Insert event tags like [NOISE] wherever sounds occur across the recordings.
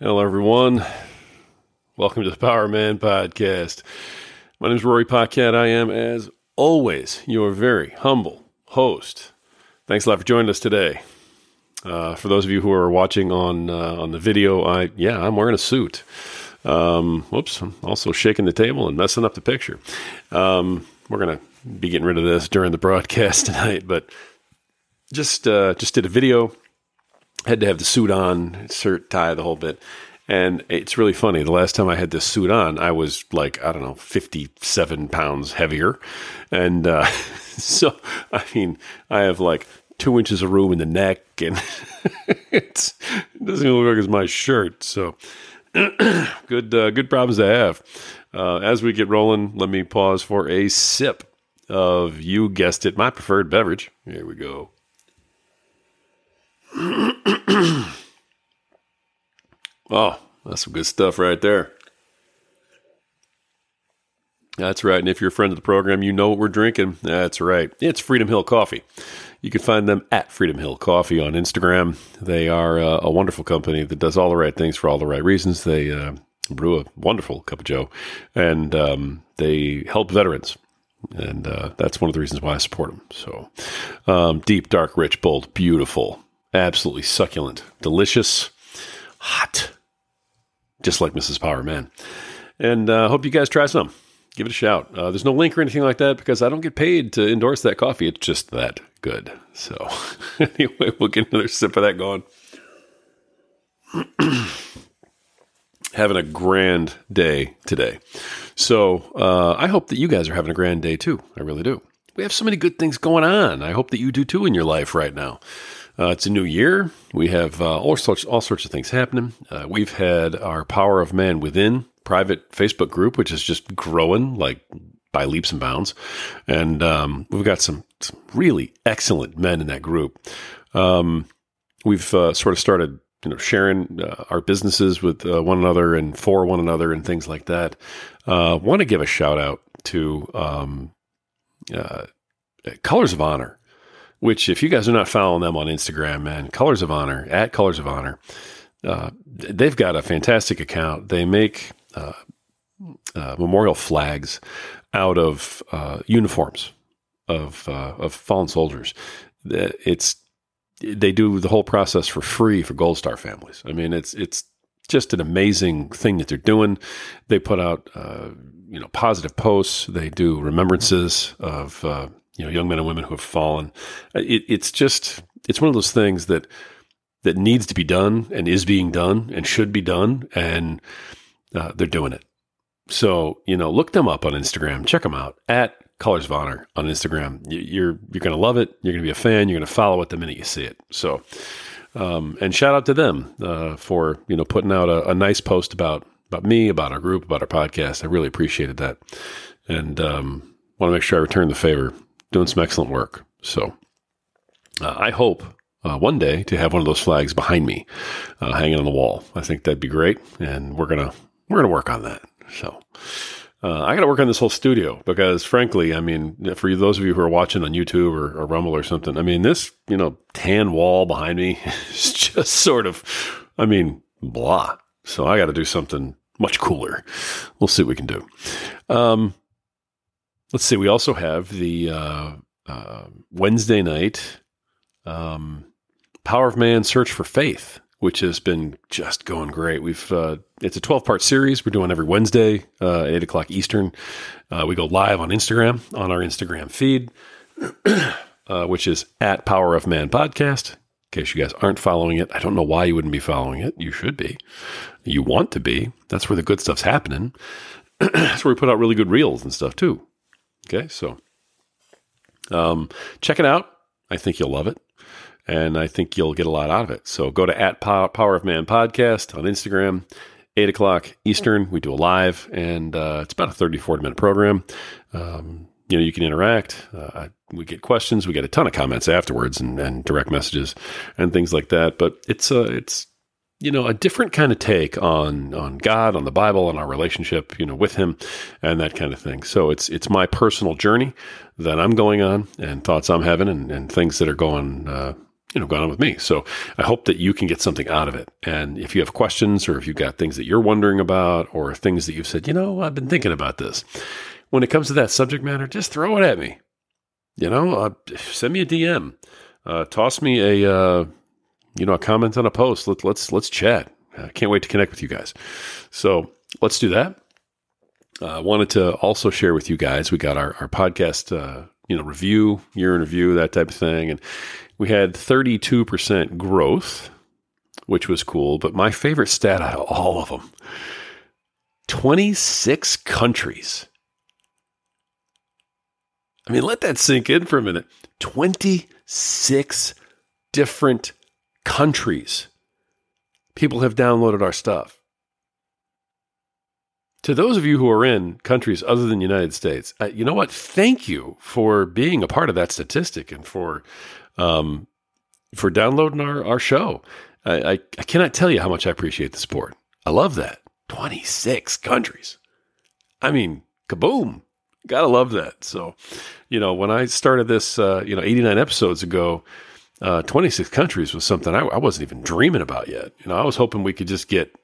Hello, everyone. Welcome to the Power Man Podcast. My name is Rory Paquette. I am, as always, your very humble host. Thanks a lot for joining us today. Uh, for those of you who are watching on uh, on the video, I yeah, I'm wearing a suit. Um, whoops, I'm also shaking the table and messing up the picture. Um, we're gonna be getting rid of this during the broadcast [LAUGHS] tonight, but just uh, just did a video had to have the suit on, shirt, tie, the whole bit. And it's really funny. The last time I had this suit on, I was like, I don't know, 57 pounds heavier. And uh, [LAUGHS] so, I mean, I have like two inches of room in the neck, and [LAUGHS] it doesn't even look like it's my shirt. So, [CLEARS THROAT] good, uh, good problems to have. Uh, as we get rolling, let me pause for a sip of, you guessed it, my preferred beverage. Here we go. [CLEARS THROAT] oh, that's some good stuff right there. That's right. And if you're a friend of the program, you know what we're drinking. That's right. It's Freedom Hill Coffee. You can find them at Freedom Hill Coffee on Instagram. They are uh, a wonderful company that does all the right things for all the right reasons. They uh, brew a wonderful cup of Joe, and um, they help veterans. And uh, that's one of the reasons why I support them. So, um, deep, dark, rich, bold, beautiful, absolutely succulent, delicious, hot, just like Mrs. Power Man. And uh, hope you guys try some. Give it a shout. Uh, there's no link or anything like that because I don't get paid to endorse that coffee. It's just that good. So, [LAUGHS] anyway, we'll get another sip of that going. [CLEARS THROAT] having a grand day today. So, uh, I hope that you guys are having a grand day too. I really do. We have so many good things going on. I hope that you do too in your life right now. Uh, it's a new year. We have uh, all sorts all sorts of things happening. Uh, we've had our Power of Man Within private Facebook group, which is just growing like by leaps and bounds, and um, we've got some, some, really excellent men in that group. Um, we've uh, sort of started, you know, sharing uh, our businesses with uh, one another and for one another and things like that. Want to give a shout out to um, Colors of Honor which if you guys are not following them on Instagram, man, Colors of Honor at Colors of Honor, uh, they've got a fantastic account. They make uh, uh, memorial flags out of uh, uniforms of uh, of fallen soldiers. It's they do the whole process for free for Gold Star families. I mean, it's it's just an amazing thing that they're doing. They put out uh, you know positive posts. They do remembrances of you know young men and women who have fallen. It, it's just it's one of those things that that needs to be done and is being done and should be done, and uh, they're doing it. So you know, look them up on Instagram. Check them out at Colors of Honor on Instagram. You're you're going to love it. You're going to be a fan. You're going to follow it the minute you see it. So, um, and shout out to them uh, for you know putting out a, a, nice post about about me, about our group, about our podcast. I really appreciated that, and um, want to make sure I return the favor doing some excellent work. So uh, I hope uh, one day to have one of those flags behind me, uh, hanging on the wall. I think that'd be great, and we're gonna we're gonna work on that. So. Uh, I got to work on this whole studio because, frankly, I mean, for those of you who are watching on YouTube or, or Rumble or something, I mean, this you know tan wall behind me [LAUGHS] is just sort of, I mean, blah. So I got to do something much cooler. We'll see what we can do. Um, let's see. We also have the uh, uh, Wednesday night um, Power of Man Search for Faith, which has been just going great. We've uh, it's a twelve part series. We're doing every Wednesday, uh, eight o'clock Eastern. Uh, we go live on Instagram on our Instagram feed, [CLEARS THROAT] uh, which is at Power of Man Podcast. In case you guys aren't following it, I don't know why you wouldn't be following it. You should be. You want to be. That's where the good stuff's happening. [CLEARS THROAT] That's where we put out really good reels and stuff too. Okay, so um, check it out. I think you'll love it. And I think you'll get a lot out of it. So go to at Power of Man Podcast on Instagram, 8 o'clock Eastern. We do a live, and uh, it's about a 30, 40 minute program. Um, you know, you can interact. Uh, we get questions. We get a ton of comments afterwards and, and direct messages and things like that. But it's uh, it's you know, a different kind of take on on God, on the Bible, on our relationship, you know, with Him, and that kind of thing. So it's it's my personal journey that I'm going on, and thoughts I'm having, and, and things that are going, uh, you know gone on with me. So I hope that you can get something out of it. And if you have questions or if you've got things that you're wondering about or things that you've said, you know, I've been thinking about this. When it comes to that subject matter, just throw it at me. You know, uh, send me a DM, uh, toss me a uh, you know comment on a post. Let, let's let's chat. I can't wait to connect with you guys. So let's do that. Uh, I wanted to also share with you guys. We got our our podcast, uh, you know, review, year in review, that type of thing, and we had 32% growth, which was cool. But my favorite stat out of all of them 26 countries. I mean, let that sink in for a minute. 26 different countries. People have downloaded our stuff. To those of you who are in countries other than the United States, uh, you know what? Thank you for being a part of that statistic and for um, for downloading our, our show. I, I, I cannot tell you how much I appreciate the support. I love that. 26 countries. I mean, kaboom. Gotta love that. So, you know, when I started this, uh, you know, 89 episodes ago, uh, 26 countries was something I, I, wasn't even dreaming about yet. You know, I was hoping we could just get,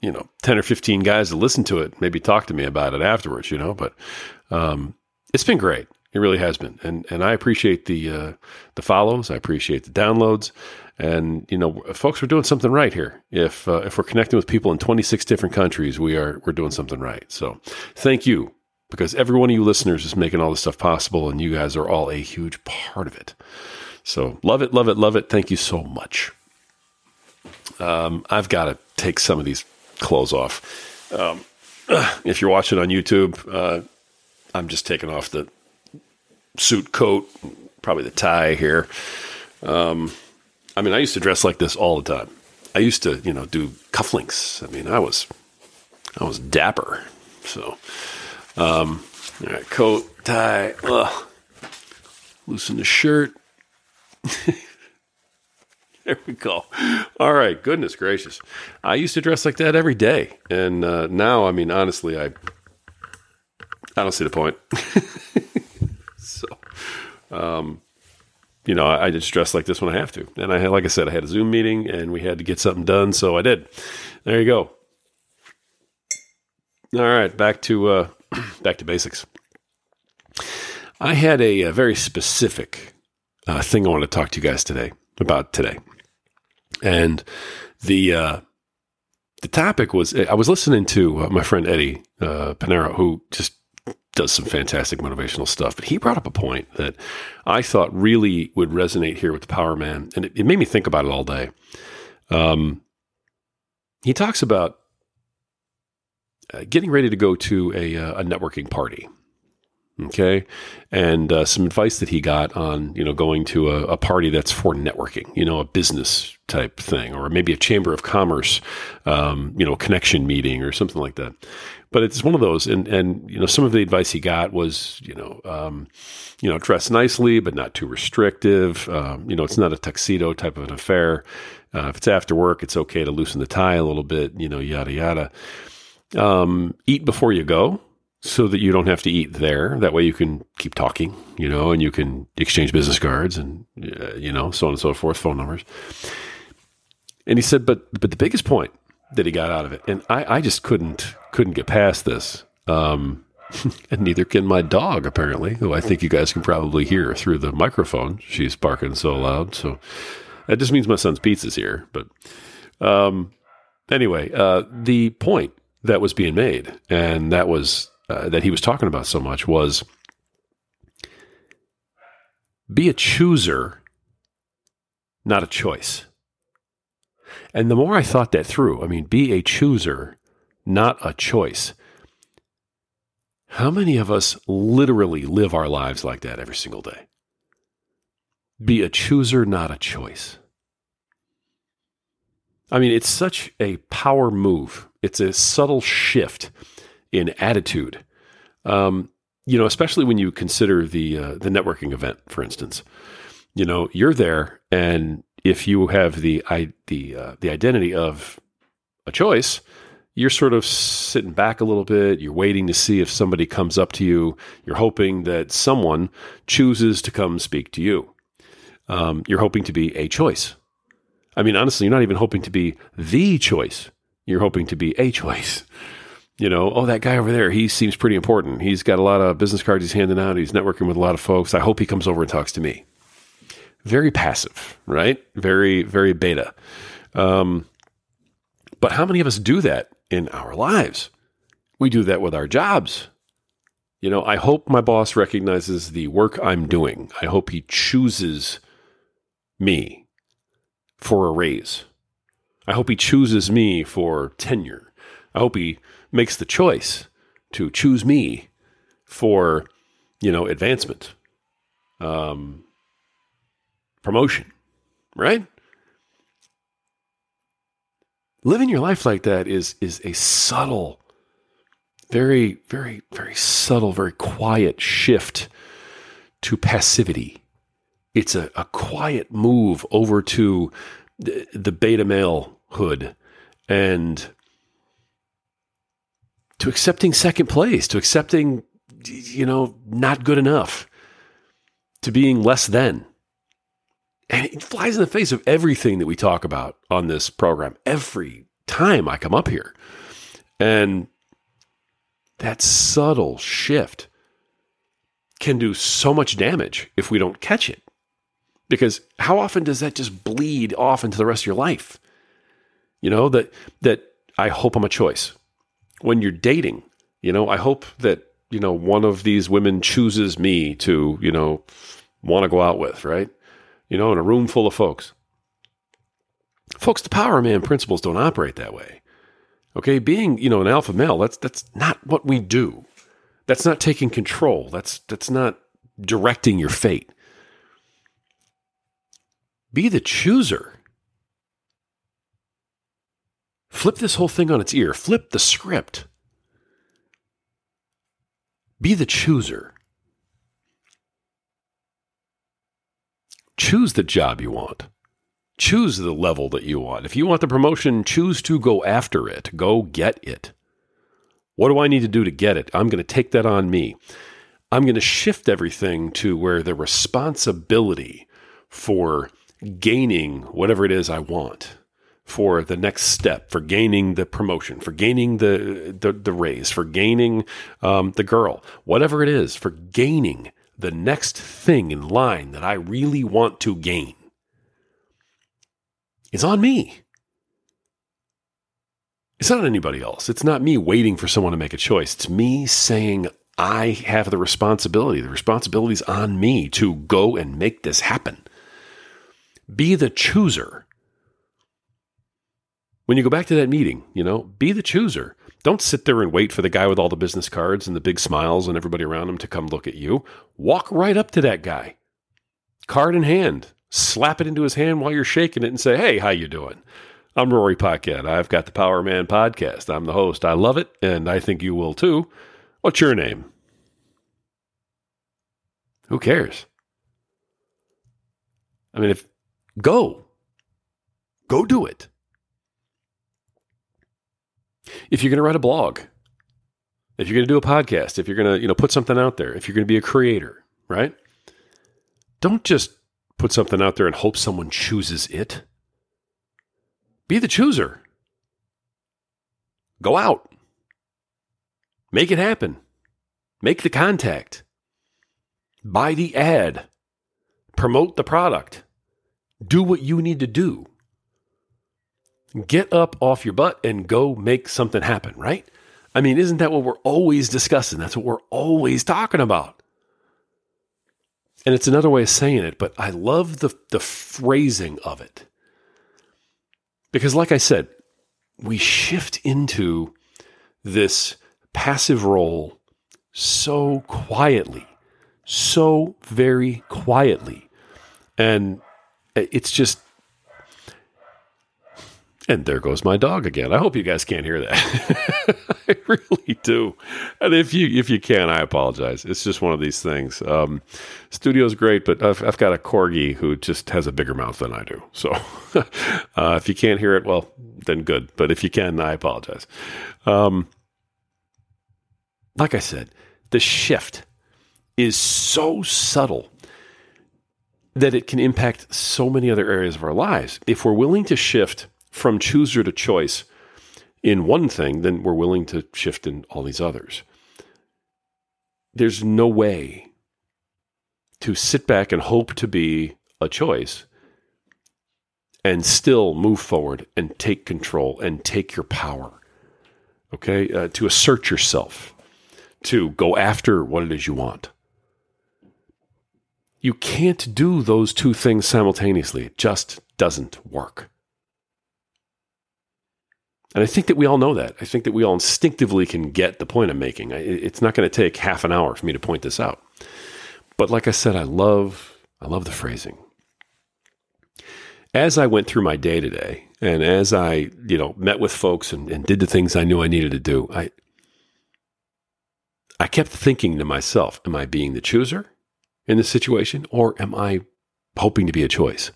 you know, 10 or 15 guys to listen to it, maybe talk to me about it afterwards, you know, but um, it's been great. It really has been, and and I appreciate the uh, the follows. I appreciate the downloads, and you know, folks, we're doing something right here. If uh, if we're connecting with people in 26 different countries, we are we're doing something right. So, thank you because every one of you listeners is making all this stuff possible, and you guys are all a huge part of it. So, love it, love it, love it. Thank you so much. Um, I've got to take some of these clothes off. Um, [CLEARS THROAT] if you're watching on YouTube, uh, I'm just taking off the suit coat, probably the tie here. Um, I mean, I used to dress like this all the time. I used to, you know, do cufflinks. I mean, I was, I was dapper. So, um, all right, coat, tie, ugh. loosen the shirt. [LAUGHS] there we go. All right, goodness gracious. I used to dress like that every day, and uh, now, I mean, honestly, I, I don't see the point. [LAUGHS] So, um, you know, I, I, just dress like this when I have to. And I had, like I said, I had a Zoom meeting and we had to get something done, so I did. There you go. All right, back to uh, [CLEARS THROAT] back to basics. I had a, a very specific uh, thing I want to talk to you guys today about today, and the uh, the topic was I was listening to uh, my friend Eddie uh, Panero, who just does some fantastic motivational stuff. But he brought up a point that I thought really would resonate here with the Power Man, and it, it made me think about it all day. Um, he talks about uh, getting ready to go to a, uh, a networking party. Okay, and uh, some advice that he got on you know going to a, a, party that's for networking, you know, a business type thing, or maybe a chamber of commerce, um, you know, connection meeting or something like that but it's one of those. And and you know, some of the advice he got was, you know, um, you know, dress nicely but not too restrictive. Um, you know, it's not a tuxedo type of an affair. Uh, if it's after work, it's okay to loosen the tie a little bit. You know, yada yada. Um, eat before you go so that you don't have to eat there. That way you can keep talking, you know, and you can exchange business cards and, uh, you know, so on and so forth, phone numbers. And he said, but, but the biggest point that he got out of it. And I, I just couldn't couldn't get past this. Um, [LAUGHS] and neither can my dog, apparently, who I think you guys can probably hear through the microphone. She's barking so loud. So that just means my son's pizza's here. But um, anyway, uh, the point that was being made, and that was uh, that he was talking about so much, was be a chooser, not a choice. And the more I thought that through, I mean, be a chooser, not a choice. How many of us literally live our lives like that every single day? Be a chooser, not a choice. I mean, it's such a power move. It's a subtle shift in attitude. Um, you know, especially when you consider the uh, the networking event, for instance. You know, you're there, and if you have the I, the uh, the identity of a choice, you're sort of sitting back a little bit. You're waiting to see if somebody comes up to you. You're hoping that someone chooses to come speak to you. um, you're hoping to be a choice. I mean, honestly, you're not even hoping to be the choice. You're hoping to be a [LAUGHS] choice. You know, oh, that guy over there, he seems pretty important. He's got a lot of business cards he's handing out. He's networking with a lot of folks. I hope he comes over and talks to me. Very passive, right? Very, very beta. Um, but how many of us do that in our lives? We do that with our jobs. You know, I hope my boss recognizes the work I'm doing. I hope he chooses me for a raise. I hope he chooses me for tenure. I hope he makes the choice to choose me for, you know, advancement, um, promotion, right? Living your life like that is is a subtle, very, very, very subtle, very quiet shift to passivity. It's a, a quiet move over to the, the beta male hood and to accepting second place, to accepting, you know, not good enough, to being less than. And it flies in the face of everything that we talk about on this program every time I come up here. And that subtle shift can do so much damage if we don't catch it. Because how often does that just bleed off into the rest of your life? You know, that that I hope I'm a choice. When you're dating, you know, I hope that, you know, one of these women chooses me to, you know, want to go out with, right? You know, in a room full of folks. Folks, the power man principles don't operate that way. Okay, being, you know, an alpha male, that's that's not what we do. That's not taking control. That's that's not directing your fate. Be the chooser. Flip this whole thing on its ear. Flip the script. Be the chooser. Choose the job you want. Choose the level that you want. If you want the promotion, choose to go after it. Go get it. What do I need to do to get it? I'm going to take that on me. I'm going to shift everything to where the responsibility for gaining whatever it is I want for the next step, for gaining the promotion, for gaining the the, the raise, for gaining um, the girl, whatever it is, for gaining the next thing in line that I really want to gain, is on me. It's not anybody else. It's not me waiting for someone to make a choice. It's me saying I have the responsibility. The responsibility is on me to go and make this happen. Be the chooser. When you go back to that meeting, you know, be the chooser. Don't sit there and wait for the guy with all the business cards and the big smiles and everybody around him to come look at you. Walk right up to that guy. Card in hand. Slap it into his hand while you're shaking it and say, "Hey, how you doing?" I'm Rory Paquette. I've got the Power Man podcast. I'm the host. I love it, and I think you will too. What's your name? Who cares? I mean, if Go. Go do it. If you're going to write a blog, if you're going to do a podcast, if you're going to, you know, put something out there, if you're going to be a creator, right? Don't just put something out there and hope someone chooses it. Be the chooser. Go out. Make it happen. Make the contact. Buy the ad. Promote the product do what you need to do. Get up off your butt and go make something happen, right? I mean, isn't that what we're always discussing? That's what we're always talking about. And it's another way of saying it, but I love the, the phrasing of it. Because, like I said, we shift into this passive role so quietly, so very quietly. And it's just and there goes my dog again. I hope you guys can't hear that. [LAUGHS] I really do. And if you if you can, I apologize. It's just one of these things. Um, studio's great, but I've, I've, got a corgi who just has a bigger mouth than I do. So [LAUGHS] uh, if you can't hear it, well, then good. But if you can, I apologize. Um, like I said, the shift is so subtle that it can impact so many other areas of our lives. If we're willing to shift from chooser to choice in one thing, then we're willing to shift in all these others. There's no way to sit back and hope to be a choice and still move forward and take control and take your power. Okay? Uh, to assert yourself, to go after what it is you want. You can't do those two things simultaneously. It just doesn't work. And I think that we all know that. I think that we all instinctively can get the point I'm making. It's not going to take half an hour for me to point this out. But like I said, I love I love the phrasing. As I went through my day today, and as I, you know, met with folks and, and did the things I knew I needed to do, I I kept thinking to myself, am I being the chooser in this situation, or am I hoping to be a choice?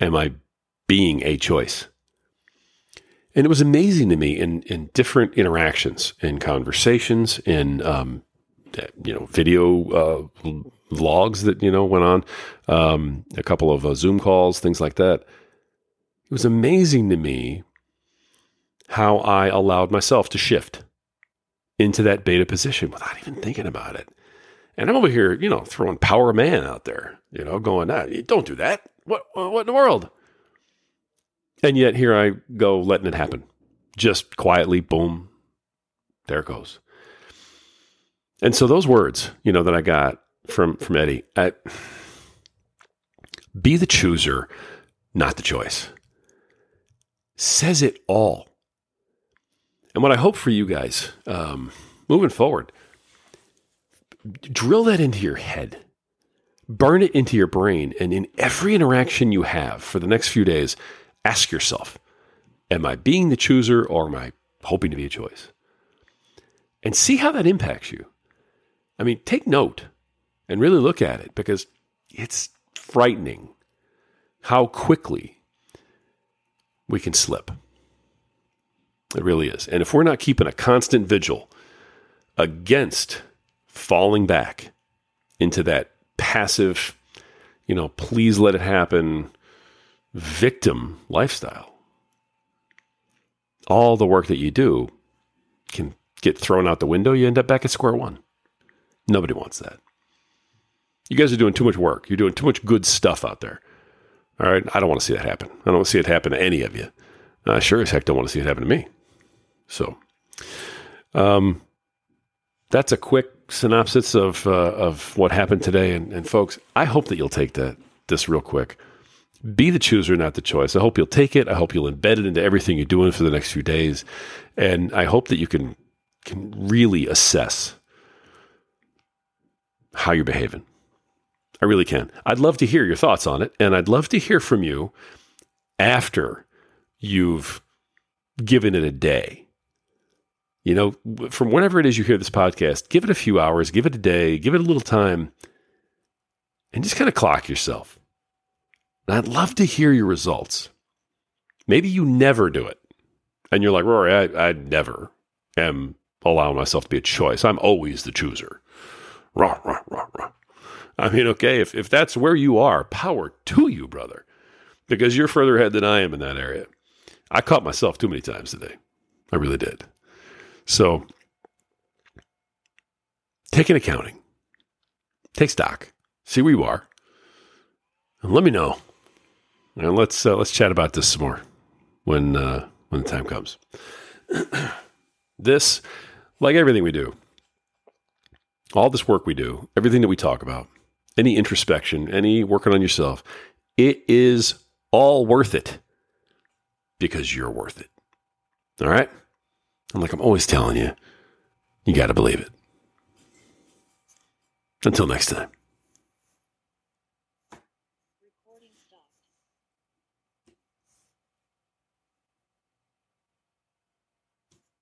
Am I being a choice? And it was amazing to me in, in different interactions, in conversations, in um, you know video uh, logs that you know went on, um, a couple of uh, Zoom calls, things like that. It was amazing to me how I allowed myself to shift into that beta position without even thinking about it. And I'm over here, you know, throwing power man out there, you know, going, ah, don't do that. What, what in the world? And yet here I go letting it happen. Just quietly, boom, there it goes. And so those words, you know, that I got from from Eddie, I, be the chooser, not the choice. Says it all. And what I hope for you guys um, moving forward, drill that into your head, burn it into your brain, and in every interaction you have for the next few days, Ask yourself, am I being the chooser or am I hoping to be a choice? And see how that impacts you. I mean, take note and really look at it because it's frightening how quickly we can slip. It really is. And if we're not keeping a constant vigil against falling back into that passive, you know, please let it happen, victim lifestyle. All the work that you do can get thrown out the window. You end up back at square one. Nobody wants that. You guys are doing too much work. You're doing too much good stuff out there. All right. I don't want to see that happen. I don't see it happen to any of you. I sure as heck don't want to see it happen to me. So, um, that's a quick synopsis of uh, of what happened today. And, and folks, I hope that you'll take that this real quick be the chooser, not the choice. I hope you'll take it. I hope you'll embed it into everything you're doing for the next few days. And I hope that you can can really assess how you're behaving. I really can. I'd love to hear your thoughts on it. And I'd love to hear from you after you've given it a day. You know, from whenever it is you hear this podcast, give it a few hours, give it a day, give it a little time, and just kind of clock yourself. And I'd love to hear your results. Maybe you never do it. And you're like, Rory, I, I never am allowing myself to be a choice. I'm always the chooser. Rah, rah, rah, rah. I mean, okay, if, if that's where you are, power to you, brother, because you're further ahead than I am in that area. I caught myself too many times today. I really did. So take an accounting, take stock, see where you are, and let me know and let's uh, let's chat about this some more when uh, when the time comes. [CLEARS THROAT] this, like everything we do, all this work we do, everything that we talk about, any introspection, any working on yourself, it is all worth it because you're worth it. All right? And like I'm always telling you, you got to believe it. Until next time.